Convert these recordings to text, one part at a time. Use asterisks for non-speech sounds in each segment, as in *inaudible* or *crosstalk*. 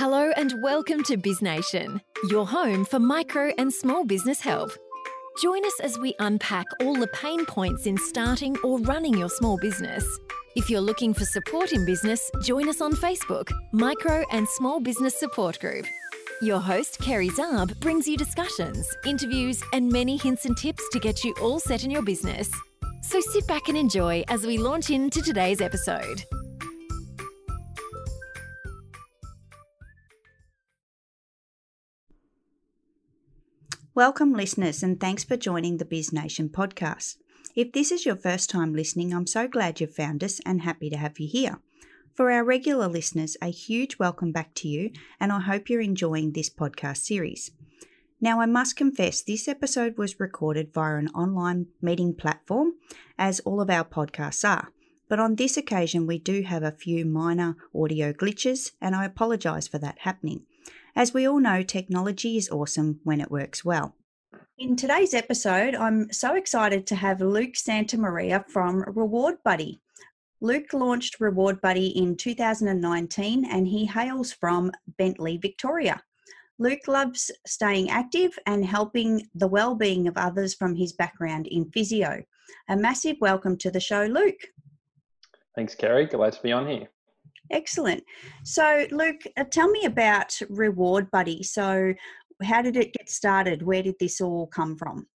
Hello and welcome to BizNation, your home for micro and small business help. Join us as we unpack all the pain points in starting or running your small business. If you're looking for support in business, join us on Facebook, Micro and Small Business Support Group. Your host, Kerry Zarb, brings you discussions, interviews, and many hints and tips to get you all set in your business. So sit back and enjoy as we launch into today's episode. Welcome, listeners, and thanks for joining the Biz Nation podcast. If this is your first time listening, I'm so glad you've found us and happy to have you here. For our regular listeners, a huge welcome back to you, and I hope you're enjoying this podcast series. Now, I must confess, this episode was recorded via an online meeting platform, as all of our podcasts are. But on this occasion, we do have a few minor audio glitches, and I apologise for that happening. As we all know, technology is awesome when it works well. In today's episode, I'm so excited to have Luke Santamaria from Reward Buddy. Luke launched Reward Buddy in 2019 and he hails from Bentleigh, Victoria. Luke loves staying active and helping the well-being of others from his background in physio. A massive welcome to the show, Luke. Thanks, Kerry. Glad to be on here. Excellent. So, Luke, uh, tell me about Reward Buddy. So, how did it get started? Where did this all come from?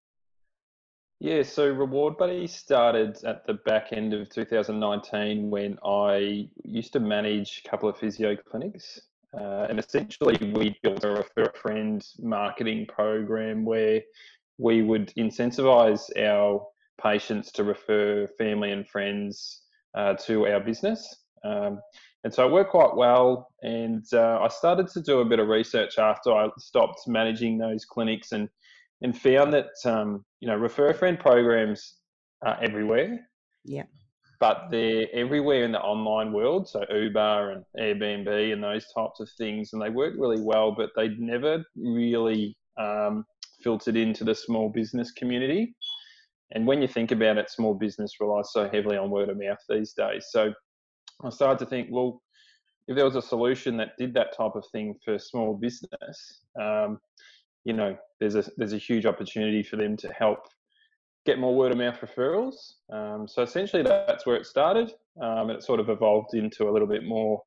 Yeah, so Reward Buddy started at the back end of 2019 when I used to manage a couple of physio clinics. Uh, and essentially, we built a refer a friend marketing program where we would incentivize our patients to refer family and friends uh, to our business. Um, and so it worked quite well. And uh, I started to do a bit of research after I stopped managing those clinics and and found that um, you know refer a friend programs are everywhere. Yeah. But they're everywhere in the online world, so Uber and Airbnb and those types of things, and they work really well, but they'd never really um, filtered into the small business community. And when you think about it, small business relies so heavily on word of mouth these days. So I started to think, well, if there was a solution that did that type of thing for small business, um, you know, there's a there's a huge opportunity for them to help get more word of mouth referrals. Um, so essentially, that's where it started, um, and it sort of evolved into a little bit more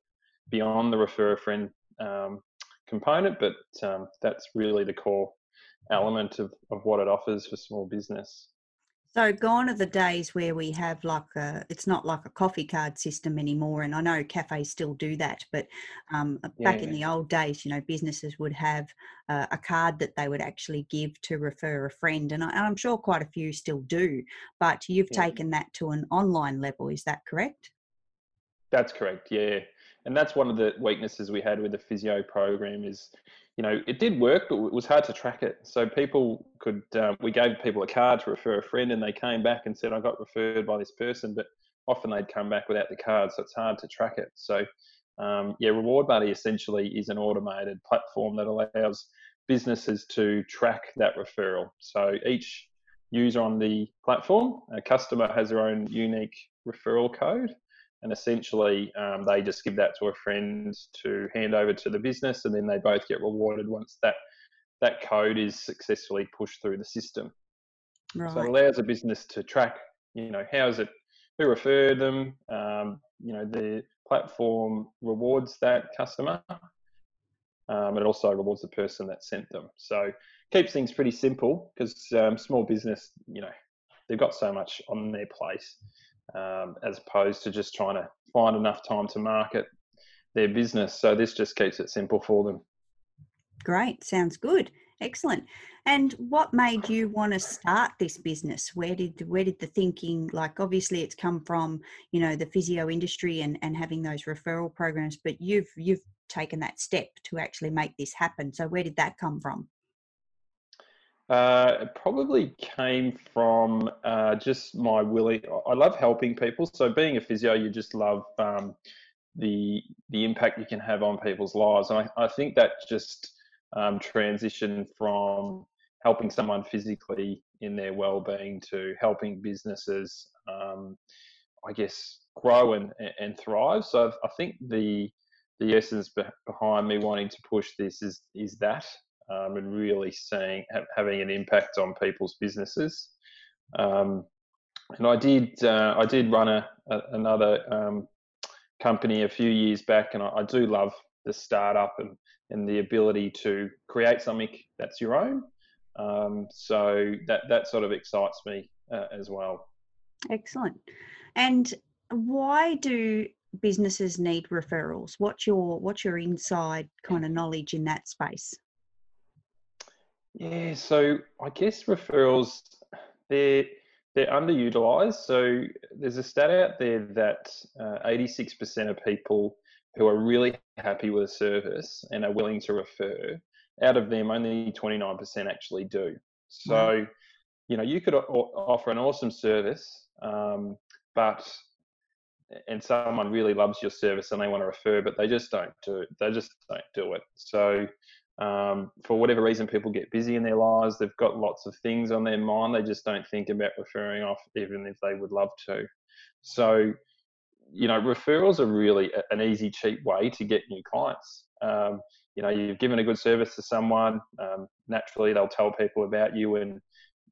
beyond the refer a friend um, component, but um, that's really the core element of, of what it offers for small business. So gone are the days where we have like a, it's not like a coffee card system anymore. And I know cafes still do that, but um, yeah. back in the old days, you know, businesses would have uh, a card that they would actually give to refer a friend. And, I, am sure quite a few still do, but you've yeah. taken that to an online level. Is that correct? That's correct. Yeah. And that's one of the weaknesses we had with the physio program is you know, it did work, but it was hard to track it. So people could, um, we gave people a card to refer a friend, and they came back and said, "I got referred by this person," but often they'd come back without the card, so it's hard to track it. So, um, yeah, Reward Buddy essentially is an automated platform that allows businesses to track that referral. So each user on the platform, a customer has their own unique referral code, and essentially um, they just give that to a friend to hand over to the business and then they both get rewarded once that that code is successfully pushed through the system. Right. so it allows a business to track you know how is it who referred them um, you know the platform rewards that customer um, it also rewards the person that sent them. So keeps things pretty simple because um, small business you know they've got so much on their place um, as opposed to just trying to find enough time to market their business. So this just keeps it simple for them. Great, sounds good. Excellent. And what made you want to start this business? Where did where did the thinking like obviously it's come from, you know, the physio industry and, and having those referral programs, but you've you've taken that step to actually make this happen. So where did that come from? Uh, it probably came from uh, just my willing. I love helping people. So being a physio, you just love um, the the impact you can have on people's lives, and I, I think that just um, transition from helping someone physically in their well-being to helping businesses, um, I guess, grow and and thrive. So I think the the essence behind me wanting to push this is is that um, and really seeing ha- having an impact on people's businesses. Um, and I did uh, I did run a, a another um, company a few years back, and I, I, do love the startup and and the ability to create something that's your own. Um, so that that sort of excites me uh, as well. Excellent. And why do businesses need referrals? What's your what's your inside kind of knowledge in that space? Yeah, so I guess referrals they're they're underutilized. So there's a stat out there that uh, 86% of people who are really happy with a service and are willing to refer, out of them, only 29% actually do. So, you know, you could offer an awesome service, um, but and someone really loves your service and they want to refer, but they just don't do it. They just don't do it. So um, for whatever reason, people get busy in their lives. They've got lots of things on their mind. They just don't think about referring off, even if they would love to. So, you know, referrals are really an easy, cheap way to get new clients. Um, you know, you've given a good service to someone. Um, naturally, they'll tell people about you, and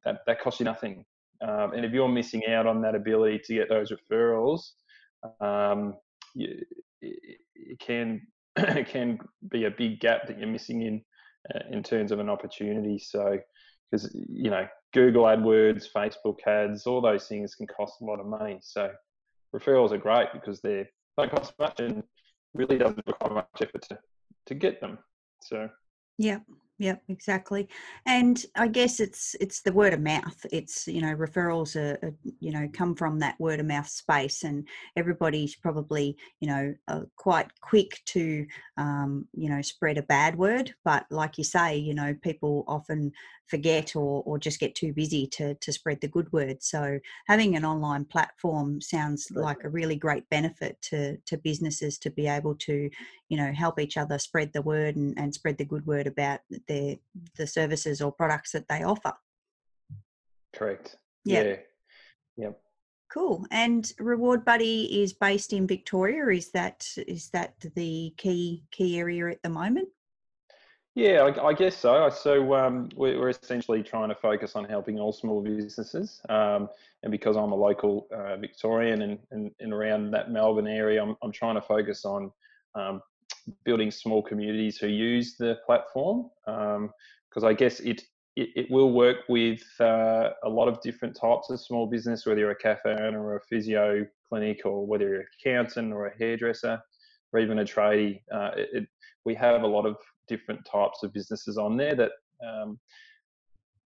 that that costs you nothing. Um, and if you're missing out on that ability to get those referrals, um, you, it it can *coughs* be a big gap that you're missing in uh, in terms of an opportunity. So, because you know, Google AdWords, Facebook ads, all those things can cost a lot of money. So, referrals are great because they don't cost much and really doesn't require much effort to to get them. So, yeah, Yep, exactly. And I guess it's it's the word of mouth. It's you know referrals are, are you know come from that word of mouth space, and everybody's probably you know uh, quite quick to um, you know spread a bad word. But like you say, you know people often forget or, or just get too busy to, to spread the good word. So having an online platform sounds like a really great benefit to, to businesses to be able to, you know, help each other spread the word and, and spread the good word about their the services or products that they offer. Correct. Yeah. yeah. Yep. Cool. And Reward Buddy is based in Victoria. Is that is that the key key area at the moment? Yeah, I, I guess so. So um, we're, essentially trying to focus on helping all small businesses. Um, and because I'm a local uh, Victorian and, and, and, around that Melbourne area, I'm, I'm trying to focus on um, building small communities who use the platform. Because um, I guess it, it, it, will work with uh, a lot of different types of small business, whether you're a cafe owner or a physio clinic, or whether you're an accountant or a hairdresser, or even a tradie. Uh, it, we have a lot of different types of businesses on there that um,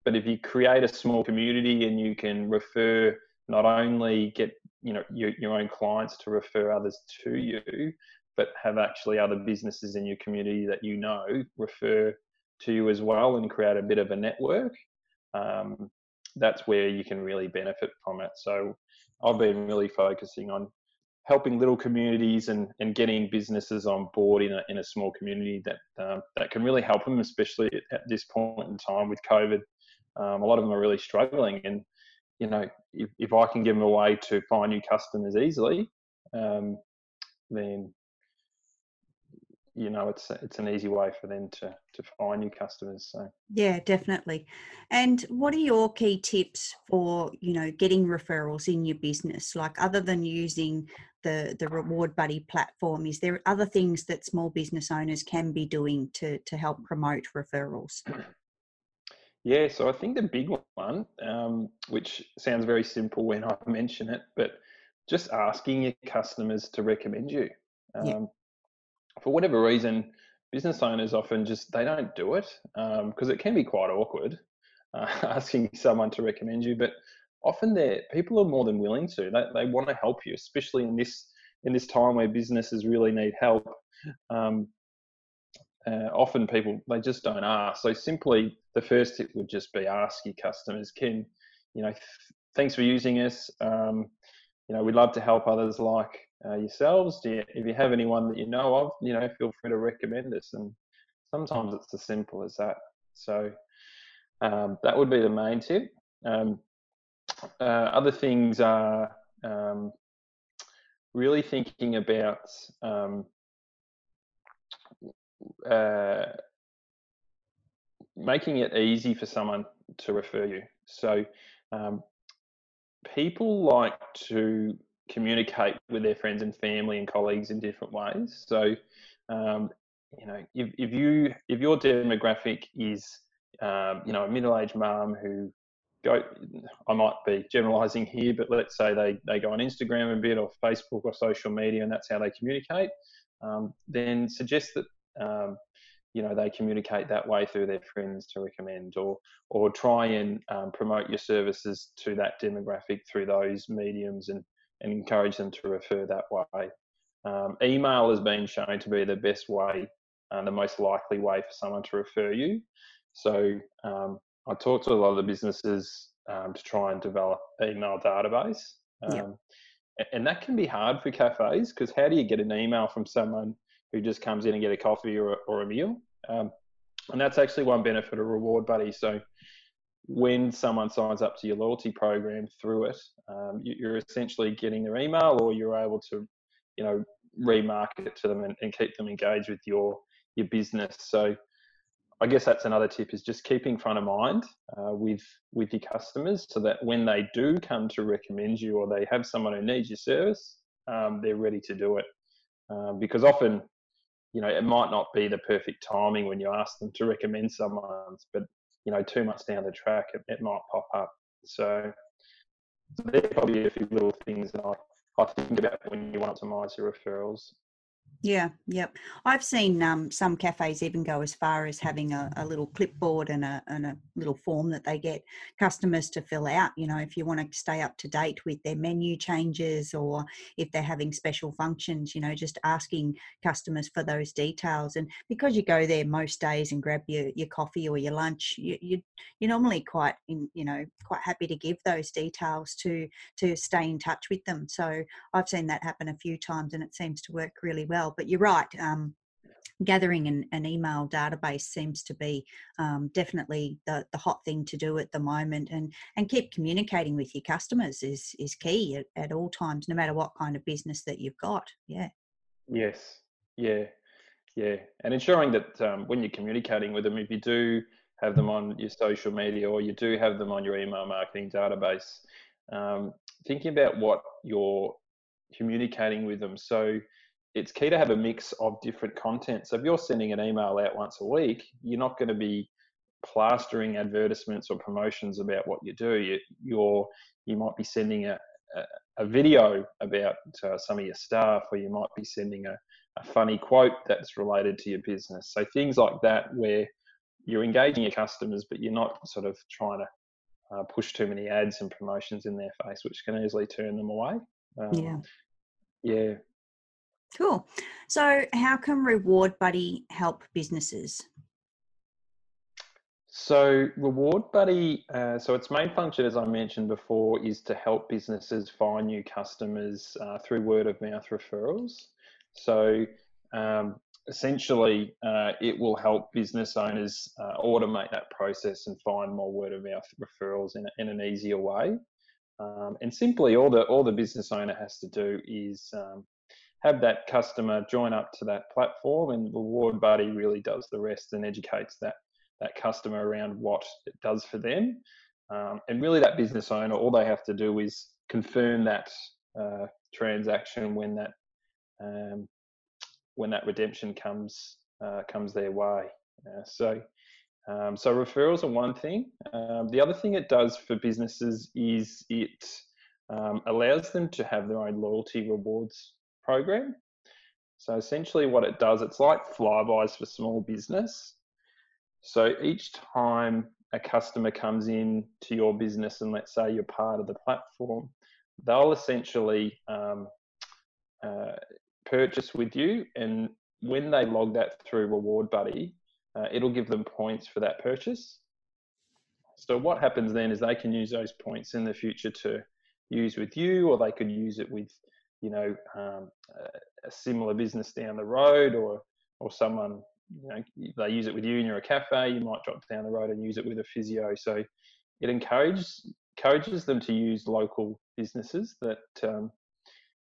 but if you create a small community and you can refer not only get you know your, your own clients to refer others to you but have actually other businesses in your community that you know refer to you as well and create a bit of a network um, that's where you can really benefit from it so i've been really focusing on helping little communities and, and getting businesses on board in a, in a small community that um, that can really help them, especially at this point in time with COVID. Um, a lot of them are really struggling, and you know, if, if I can give them a way to find new customers easily, um, then you know it's it's an easy way for them to to find new customers so. Yeah definitely. And what are your key tips for you know getting referrals in your business? Like other than using the the reward buddy platform is there other things that small business owners can be doing to to help promote referrals? Yeah so i think the big one um, which sounds very simple when i *laughs* mention it but just asking your customers to recommend you um, yeah. For whatever reason business owners often just they don't do it because um, it can be quite awkward uh, *laughs* asking someone to recommend you but often they people are more than willing to. They, they want to help you, especially in this in this time where businesses really need help. Um, uh, often people they just don't ask. So simply, the first tip would just be ask your customers, "Can you know? Th- thanks for using us. Um, you know, we'd love to help others like uh, yourselves. You, if you have anyone that you know of, you know, feel free to recommend us." And sometimes it's as simple as that. So um, that would be the main tip. Um, uh, other things are um, really thinking about um, uh, making it easy for someone to refer you. So um, people like to communicate with their friends and family and colleagues in different ways. So um, you know, if, if you if your demographic is um, you know a middle-aged mum who go, I might be generalising here, but let's say they they go on Instagram a bit or Facebook or social media, and that's how they communicate. Um, then suggest that um, you know they communicate that way through their friends to recommend or or try and um, promote your services to that demographic through those mediums and and encourage them to refer that way um, email has been shown to be the best way uh, the most likely way for someone to refer you so um, i talk to a lot of the businesses um, to try and develop email database yep. Um, and that can be hard for cafes because how do you get an email from someone who just comes in and get a coffee or, or a meal. Um, and that's actually one benefit of Reward Buddy. So when someone signs up to your loyalty program through it, um, you, are essentially getting their email or you're able to, you know, remarket to them and, and keep them engaged with your your business. So I guess that's another tip is just keeping front of mind uh, with with your customers so that when they do come to recommend you or they have someone who needs your service, um, they're ready to do it. Um, because often you know, it might not be the perfect timing when you ask them to recommend someone, but you know, two months down the track, it, it might pop up. So, there are probably a few little things that I, I think about when you want to optimize your referrals. Yeah, yep. I've seen um, some cafes even go as far as having a, a, little clipboard and a, and a little form that they get customers to fill out. You know, if you want to stay up to date with their menu changes or if they're having special functions, you know, just asking customers for those details. And because you go there most days and grab your, your coffee or your lunch, you, you you're normally quite in, you know quite happy to give those details to to stay in touch with them. So I've seen that happen a few times and it seems to work really well but you're right. Um, gathering an, an, email database seems to be um, definitely the, the hot thing to do at the moment and and keep communicating with your customers is is key at, at all times no matter what kind of business that you've got yeah. Yes. Yeah. Yeah. And ensuring that um, when you're communicating with them if you do have them on your social media or you do have them on your email marketing database um, thinking about what you're communicating with them. So it's key to have a mix of different content. So if you're sending an email out once a week, you're not going to be plastering advertisements or promotions about what you do. You, you're you might be sending a, a, a video about uh, some of your staff, or you might be sending a, a funny quote that's related to your business. So things like that, where you're engaging your customers, but you're not sort of trying to uh, push too many ads and promotions in their face, which can easily turn them away. Um, yeah. Yeah, Cool. So, how can Reward Buddy help businesses? So, Reward Buddy, uh, so its main function, as I mentioned before, is to help businesses find new customers uh, through word of mouth referrals. So, um, essentially, uh, it will help business owners uh, automate that process and find more word of mouth referrals in, in an easier way. Um, and simply, all the all the business owner has to do is um, have that customer join up to that platform and reward buddy really does the rest and educates that that customer around what it does for them. Um, and really that business owner all they have to do is confirm that uh, transaction when that um, when that redemption comes uh, comes their way. Uh, so um, so referrals are one thing. Um, the other thing it does for businesses is it um, allows them to have their own loyalty rewards program. So essentially, what it does, it's like Flybuys for small business. So each time a customer comes in to your business, and let's say you're part of the platform, they'll essentially um, uh, purchase with you, and when they log that through Reward Buddy, uh, it'll give them points for that purchase. So what happens then is they can use those points in the future to use with you, or they could use it with you know um, a similar business down the road or or someone you know they use it with you and you're a cafe you might drop down the road and use it with a physio so it encourages encourages them to use local businesses that um,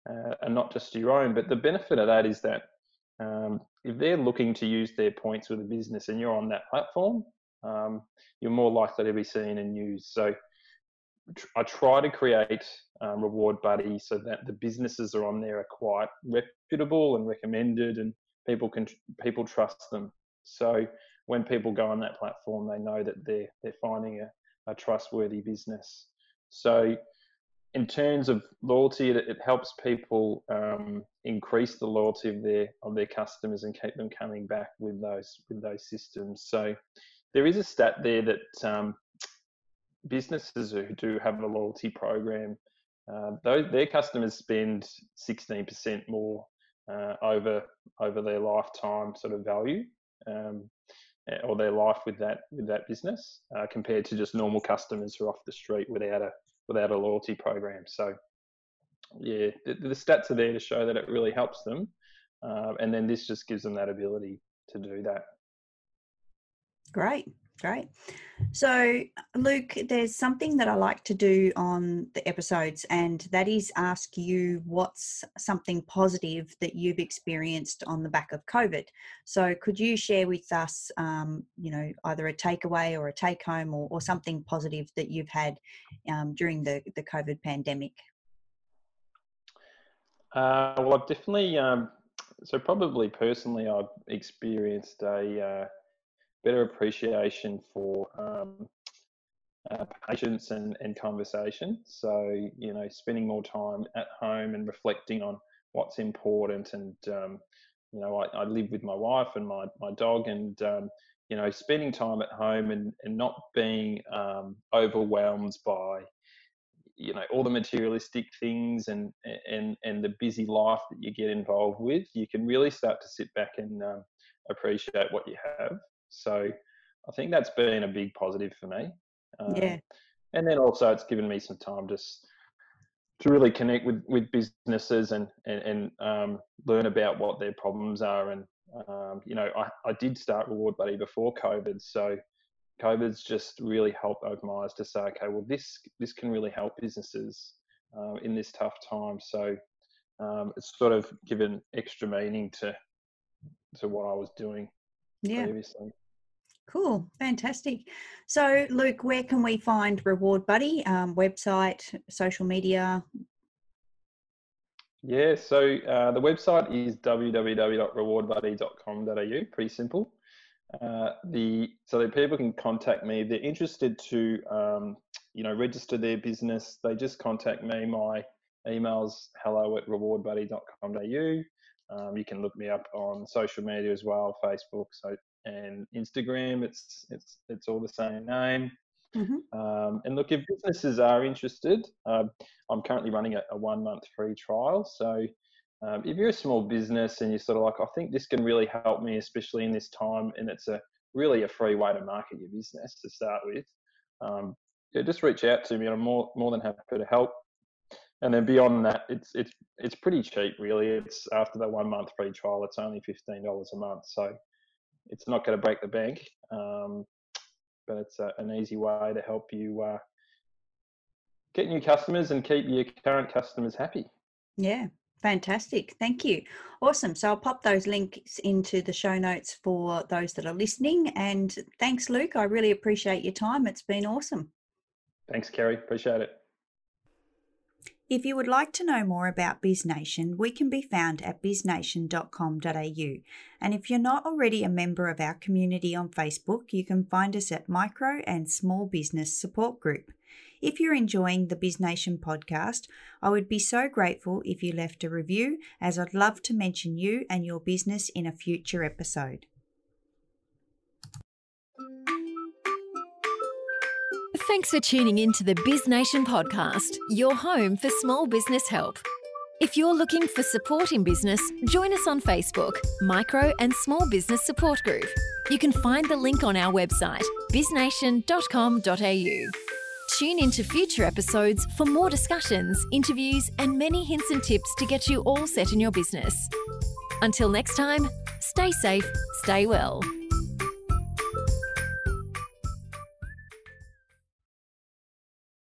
uh, are not just your own but the benefit of that is that um, if they're looking to use their points with a business and you're on that platform, um, you're more likely to be seen and used. So I try to create um, Reward Buddy so that the businesses are on there are quite reputable and recommended, and people can people trust them. So when people go on that platform, they know that they're they're finding a, a trustworthy business. So in terms of loyalty, it, it helps people um, increase the loyalty of their of their customers and keep them coming back with those with those systems. So there is a stat there that um, businesses who do have a loyalty program, uh, those, their customers spend 16% more uh, over over their lifetime sort of value um, or their life with that with that business uh, compared to just normal customers who are off the street without a without a loyalty program. So yeah, the, the stats are there to show that it really helps them, uh, and then this just gives them that ability to do that. Great. Great. So, Luke, there's something that I like to do on the episodes, and that is ask you what's something positive that you've experienced on the back of COVID. So, could you share with us, um, you know, either a takeaway or a take home or, or something positive that you've had um, during the, the COVID pandemic? Uh, well, I've definitely, um, so probably personally, I've experienced a, uh, better appreciation for um, uh, patience and, and conversation. So, you know, spending more time at home and reflecting on what's important. And, um, you know, I, I, live with my wife and my, my dog, and, um, you know, spending time at home and, and not being um, overwhelmed by, you know, all the materialistic things and, and, and the busy life that you get involved with, you can really start to sit back and um, appreciate what you have. So I think that's been a big positive for me. Um, yeah. And then also it's given me some time just to really connect with, with businesses and, and, and um, learn about what their problems are. And, um, you know, I, I did start Reward Buddy before COVID. So COVID's just really helped open my eyes to say, okay, well, this, this can really help businesses uh, in this tough time. So um, it's sort of given extra meaning to, to what I was doing yeah. previously. Cool, fantastic. So, Luke, where can we find Reward Buddy? Um, website, social media? Yeah, so uh, the website is www.rewardbuddy.com.au. Pretty simple. Uh, the so that people can contact me if they're interested to um, you know register their business. They just contact me. My email's hello at rewardbuddy.com.au. Um, you can look me up on social media as well, Facebook, so and Instagram. It's it's it's all the same name. Mm-hmm. Um, and look, if businesses are interested, uh, I'm currently running a, a, one month free trial. So um, if you're a small business and you're sort of like, I think this can really help me, especially in this time, and it's a really a free way to market your business to start with. Um, yeah, just reach out to me. I'm more more than happy to help. And then beyond that, it's it's it's pretty cheap, really. It's after that one month free trial, it's only fifteen dollars a month. So it's not going to break the bank, um, but it's a, an easy way to help you uh, get new customers and keep your current customers happy. Yeah, fantastic. Thank you. Awesome. So I'll pop those links into the show notes for those that are listening. And thanks, Luke. I really appreciate your time. It's been awesome. Thanks, Kerry. Appreciate it. If you would like to know more about BizNation, we can be found at biznation.com.au. And if you're not already a member of our community on Facebook, you can find us at Micro and Small Business Support Group. If you're enjoying the BizNation podcast, I would be so grateful if you left a review, as I'd love to mention you and your business in a future episode. Thanks for tuning in to the Biz Nation podcast, your home for small business help. If you're looking for support in business, join us on Facebook, Micro and Small Business Support Group. You can find the link on our website, biznation.com.au. Tune into future episodes for more discussions, interviews, and many hints and tips to get you all set in your business. Until next time, stay safe, stay well.